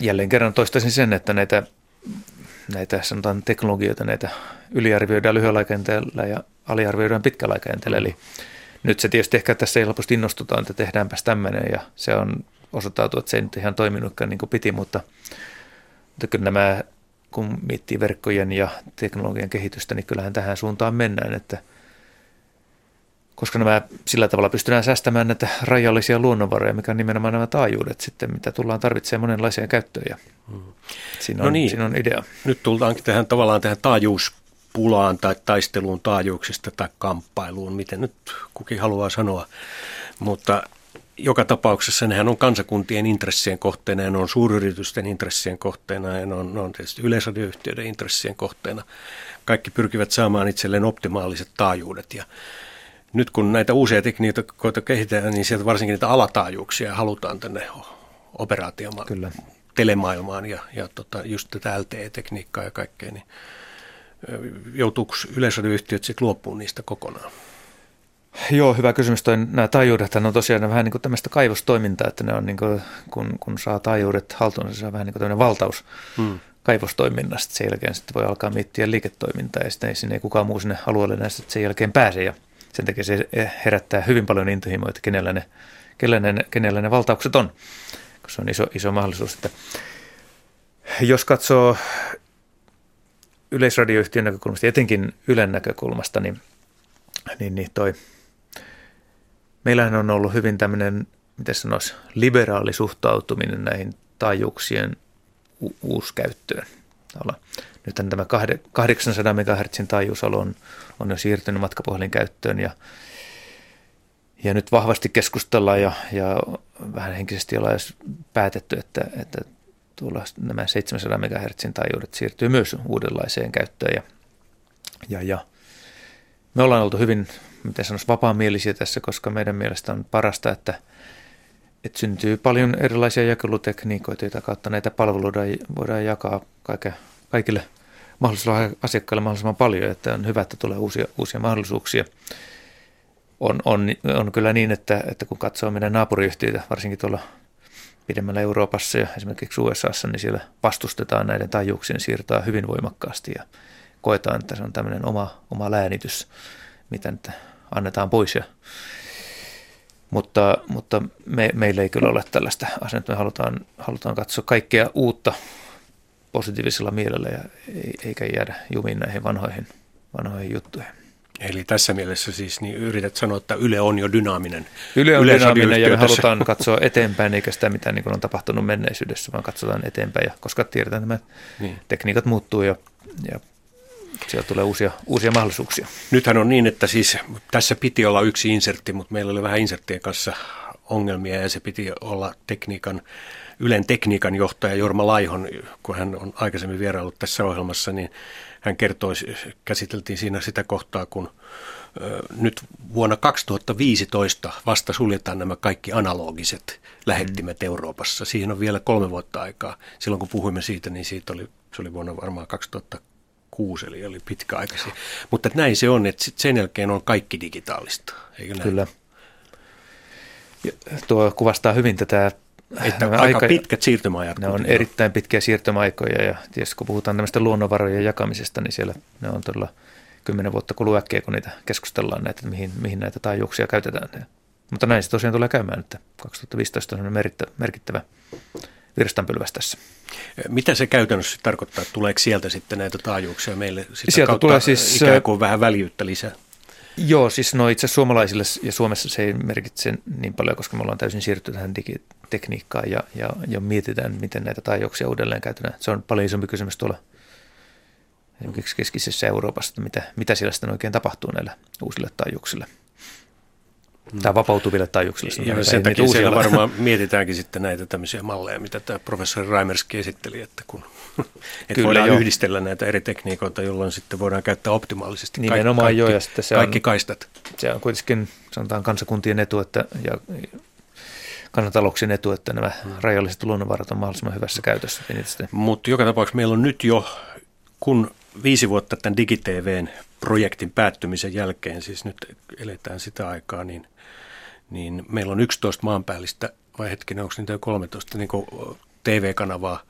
Jälleen kerran toistaisin sen, että näitä, näitä sanotaan teknologioita, näitä yliarvioidaan lyhyellä aikajänteellä ja aliarvioidaan pitkällä aikajänteellä. Eli nyt se tietysti ehkä tässä helposti innostutaan, että tehdäänpäs tämmöinen ja se on osoittautu, että se ei nyt ihan toiminutkaan niin kuin piti, mutta, mutta kyllä nämä, kun miettii verkkojen ja teknologian kehitystä, niin kyllähän tähän suuntaan mennään, että koska nämä sillä tavalla pystytään säästämään näitä rajallisia luonnonvaroja, mikä on nimenomaan nämä taajuudet sitten, mitä tullaan tarvitsemaan monenlaisia käyttöjä. Hmm. Siinä no on, no niin. siinä on idea. Nyt tultaankin tähän tavallaan tähän taajuus pulaan tai taisteluun taajuuksista tai kamppailuun, miten nyt kukin haluaa sanoa. Mutta joka tapauksessa nehän on kansakuntien intressien kohteena ja ne on suuryritysten intressien kohteena ja ne on, ne on tietysti yleisradioyhtiöiden intressien kohteena. Kaikki pyrkivät saamaan itselleen optimaaliset taajuudet ja nyt kun näitä uusia tekniikoita kehitetään, niin sieltä varsinkin niitä alataajuuksia halutaan tänne operaatiomaan, Kyllä. telemaailmaan ja, ja tota, just tätä LTE-tekniikkaa ja kaikkea, niin joutuuko yleisradioyhtiöt sitten luopumaan niistä kokonaan? Joo, hyvä kysymys. Toi, nämä taajuudet on tosiaan vähän niin kuin tämmöistä kaivostoimintaa, että ne on niin kuin, kun, kun saa taajuudet haltuun, se on vähän niin kuin tämmöinen valtaus hmm. kaivostoiminnasta. Sen jälkeen sitten voi alkaa miettiä liiketoimintaa ja sitten ei, sinne ei kukaan muu sinne alueelle näistä sen jälkeen pääse. Ja sen takia se herättää hyvin paljon intohimoa, että kenellä ne, kenellä ne, kenellä ne valtaukset on, koska se on iso, iso mahdollisuus. Että jos katsoo yleisradioyhtiön näkökulmasta, etenkin Ylen näkökulmasta, niin, niin, niin toi, meillähän on ollut hyvin tämmöinen, miten sanoisi, liberaali suhtautuminen näihin taajuuksien u- uuskäyttöön. Nythän tämä 800 MHz taajuusalo on, on jo siirtynyt matkapuhelin käyttöön ja, ja nyt vahvasti keskustellaan ja, ja vähän henkisesti ollaan päätetty, että, että tuolla nämä 700 MHz taajuudet siirtyy myös uudenlaiseen käyttöön. Ja, ja, ja me ollaan oltu hyvin, miten sanoisi, vapaamielisiä tässä, koska meidän mielestä on parasta, että, että syntyy paljon erilaisia jakelutekniikoita, joita kautta näitä palveluita voidaan jakaa kaikke, kaikille mahdollisille asiakkaille mahdollisimman paljon, että on hyvä, että tulee uusia, uusia mahdollisuuksia. On, on, on kyllä niin, että, että kun katsoo meidän naapuriyhtiöitä, varsinkin tuolla pidemmällä Euroopassa ja esimerkiksi USAssa, niin siellä vastustetaan näiden taajuuksien siirtoa hyvin voimakkaasti ja koetaan, että se on tämmöinen oma, oma läänitys, mitä nyt annetaan pois. Ja, mutta mutta me, meillä ei kyllä ole tällaista asennetta. Me halutaan, halutaan katsoa kaikkea uutta positiivisella mielellä ja eikä jäädä jumiin näihin vanhoihin, vanhoihin juttuihin. Eli tässä mielessä siis niin yrität sanoa, että Yle on jo dynaaminen. Yle on dynaaminen ja me halutaan katsoa eteenpäin, eikä sitä mitä niin on tapahtunut menneisyydessä, vaan katsotaan eteenpäin. Ja koska tiedetään, että nämä niin. tekniikat muuttuu ja, ja sieltä tulee uusia, uusia mahdollisuuksia. Nythän on niin, että siis tässä piti olla yksi insertti, mutta meillä oli vähän inserttien kanssa ongelmia ja se piti olla tekniikan, Ylen tekniikan johtaja Jorma Laihon, kun hän on aikaisemmin vieraillut tässä ohjelmassa, niin hän kertoi, käsiteltiin siinä sitä kohtaa, kun nyt vuonna 2015 vasta suljetaan nämä kaikki analogiset lähettimet mm. Euroopassa. Siihen on vielä kolme vuotta aikaa. Silloin kun puhuimme siitä, niin siitä oli, se oli vuonna varmaan 2006, eli oli pitkä aika. Mutta näin se on, että sen jälkeen on kaikki digitaalista, eikö näin? Kyllä. Ja tuo kuvastaa hyvin tätä että aika, aika pitkät siirtymäajat. Ne on erittäin pitkiä siirtymäaikoja ja tietysti kun puhutaan tämmöistä luonnonvarojen jakamisesta, niin siellä ne on todella kymmenen vuotta kuluu äkkiä, kun niitä keskustellaan näitä, että mihin, mihin näitä taajuuksia käytetään. Mutta näin se tosiaan tulee käymään, että 2015 on merkittävä, merkittävä virstanpylväs tässä. Mitä se käytännössä tarkoittaa? Tuleeko sieltä sitten näitä taajuuksia meille sitä sieltä kautta tulee siis, ikään kuin vähän väljyyttä lisää? Joo, siis no itse suomalaisille ja Suomessa se ei merkitse niin paljon, koska me ollaan täysin siirtynyt tähän digitekniikkaan ja, ja, ja mietitään, miten näitä taajuuksia uudelleen käytetään. Se on paljon isompi kysymys tuolla esimerkiksi keskisessä Euroopassa, mitä, mitä siellä sitten oikein tapahtuu näillä uusille taajuuksille. Mm. Tai vapautuville taajuuksille. Ja sen takia siellä varmaan mietitäänkin sitten näitä tämmöisiä malleja, mitä tämä professori Raimerski esitteli, että kun [laughs] että Kyllä, voidaan jo. yhdistellä näitä eri tekniikoita, jolloin sitten voidaan käyttää optimaalisesti Nimenomaan kaikki, jo, ja sitten se kaikki on, kaistat. Se on kuitenkin sanotaan kansakuntien etu että, ja kansantalouksien etu, että nämä hmm. rajalliset luonnonvarat on mahdollisimman hyvässä käytössä. Mutta joka tapauksessa meillä on nyt jo, kun viisi vuotta tämän DigiTVn projektin päättymisen jälkeen, siis nyt eletään sitä aikaa, niin, niin meillä on 11 maanpäällistä, vai hetkinen, onko niitä jo 13 niin TV-kanavaa,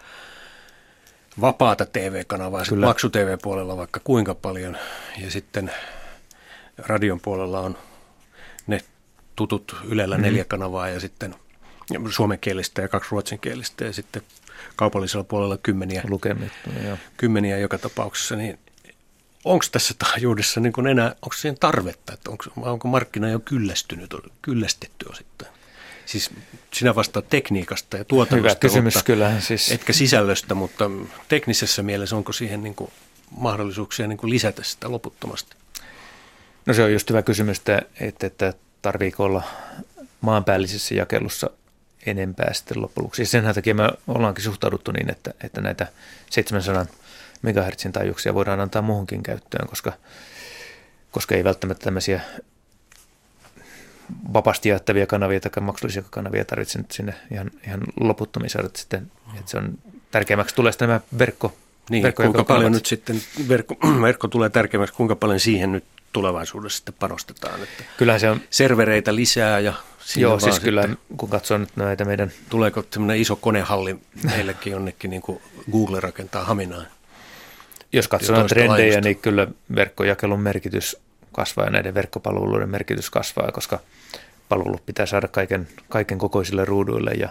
vapaata TV-kanavaa, maksu-TV-puolella vaikka kuinka paljon, ja sitten radion puolella on ne tutut Ylellä mm-hmm. neljä kanavaa ja sitten suomenkielistä ja kaksi ruotsinkielistä ja sitten kaupallisella puolella kymmeniä, Lukemittuja, kymmeniä joka tapauksessa, niin onko tässä taajuudessa niin kuin enää, onko siihen tarvetta, että onko, onko markkina jo kyllästynyt, kyllästetty osittain? Siis sinä vastaat tekniikasta ja tuotannosta, Hyvä kysymys, mutta, kyllähän siis. etkä sisällöstä, mutta teknisessä mielessä onko siihen niin kuin mahdollisuuksia niin kuin lisätä sitä loputtomasti? No se on just hyvä kysymys, että, että tarviiko olla maanpäällisessä jakelussa enempää sitten loppujen lopuksi. Sen takia me ollaankin suhtauduttu niin, että, että näitä 700 MHz taajuuksia voidaan antaa muuhunkin käyttöön, koska, koska ei välttämättä tämmöisiä vapaasti jaettavia kanavia tai maksullisia kanavia tarvitse nyt sinne ihan, ihan loputtomiin saada sitten, että se on tärkeämmäksi tulee sitten nämä verkko, niin, verkko kuinka paljon nyt sitten verkko, [clears throat] verkko tulee tärkeämmäksi, kuinka paljon siihen nyt tulevaisuudessa sitten panostetaan. Että Kyllähän se on... Servereitä lisää ja Joo, siis kyllä kun katsoo nyt näitä meidän... Tuleeko semmoinen iso konehalli meillekin jonnekin niin kuin Google rakentaa Haminaan? Jos katsoo trendejä, laajusta. niin kyllä verkkojakelun merkitys kasvaa ja näiden verkkopalveluiden merkitys kasvaa, koska palvelut pitää saada kaiken, kaiken kokoisille ruuduille ja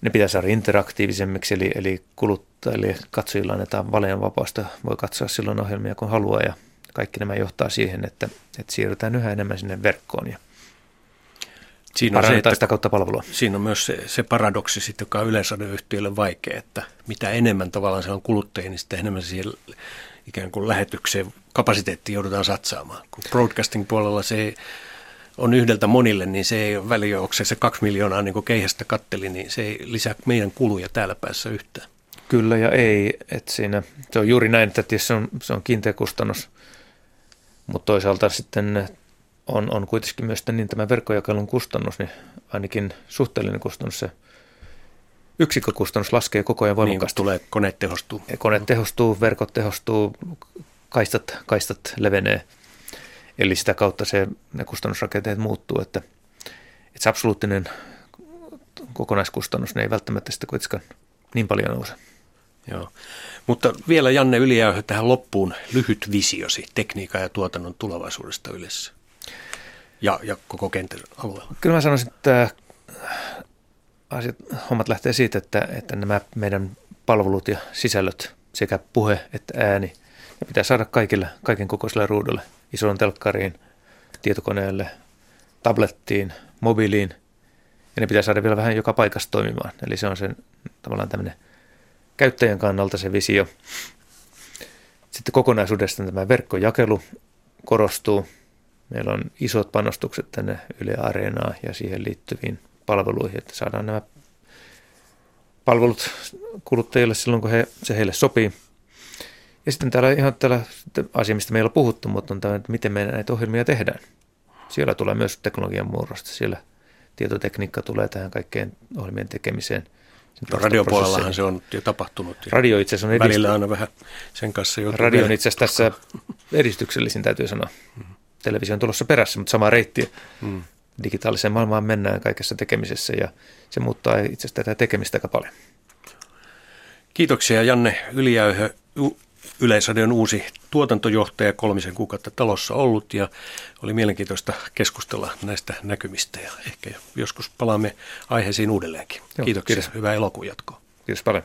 ne pitää saada interaktiivisemmiksi, eli, eli kuluttajille katsojilla annetaan valinnanvapaasta, voi katsoa silloin ohjelmia kun haluaa ja kaikki nämä johtaa siihen, että, että siirrytään yhä enemmän sinne verkkoon ja Siinä on se, että, sitä kautta palvelua. Siinä on myös se, se paradoksi, sit, joka on yleisradioyhtiöille vaikea, että mitä enemmän tavallaan se on kuluttajia, niin sitten enemmän siihen ikään kuin lähetykseen kapasiteettiin joudutaan satsaamaan. Kun broadcasting puolella se on yhdeltä monille, niin se ei ole väliä, onko se, se kaksi miljoonaa niin keihästä katteli, niin se ei lisää meidän kuluja täällä päässä yhtään. Kyllä ja ei, että siinä se on juuri näin, että se on, se on kiinteä kustannus, mutta toisaalta sitten on, on kuitenkin myös niin tämä verkkojakelun kustannus, niin ainakin suhteellinen kustannus, se yksikkökustannus laskee koko ajan voimakkaasti. Niin, tulee, kone tehostuu. Kone tehostuu, verkot tehostuu, kaistat, kaistat levenee. Eli sitä kautta se, ne kustannusrakenteet muuttuu, että, että se absoluuttinen kokonaiskustannus ne ei välttämättä sitä kuitenkaan niin paljon nouse. Joo. Mutta vielä Janne Ylijäyhö tähän loppuun lyhyt visiosi tekniikan ja tuotannon tulevaisuudesta yleensä ja, ja koko kentän alueella? Kyllä mä sanoisin, että asiat, hommat lähtee siitä, että, että nämä meidän palvelut ja sisällöt, sekä puhe että ääni, ne pitää saada kaikille, kaiken kokoiselle ruudulle, isoon telkkariin, tietokoneelle, tablettiin, mobiiliin, ja ne pitää saada vielä vähän joka paikassa toimimaan. Eli se on sen tavallaan tämmöinen käyttäjän kannalta se visio. Sitten kokonaisuudesta tämä verkkojakelu korostuu. Meillä on isot panostukset tänne Yle Areenaan ja siihen liittyviin palveluihin, että saadaan nämä palvelut kuluttajille silloin, kun he, se heille sopii. Ja sitten täällä ihan täällä asia, mistä meillä on puhuttu, mutta on tämä, että miten me näitä ohjelmia tehdään. Siellä tulee myös teknologian murrosta. Siellä tietotekniikka tulee tähän kaikkeen ohjelmien tekemiseen. No, radiopuolellahan se on jo tapahtunut. Radio itse asiassa on edisty... Välillä aina vähän sen kanssa Radio on itse asiassa tässä edistyksellisin, täytyy sanoa. Mm-hmm televisio on tulossa perässä, mutta sama reitti. Mm. Digitaaliseen maailmaan mennään kaikessa tekemisessä ja se muuttaa itse asiassa tätä tekemistä aika paljon. Kiitoksia Janne Ylijäyhö, Yleisradion uusi tuotantojohtaja, kolmisen kuukautta talossa ollut ja oli mielenkiintoista keskustella näistä näkymistä ja ehkä joskus palaamme aiheisiin uudelleenkin. Joo, Kiitoksia, kiitos. hyvää elokuun jatkoa. Kiitos paljon.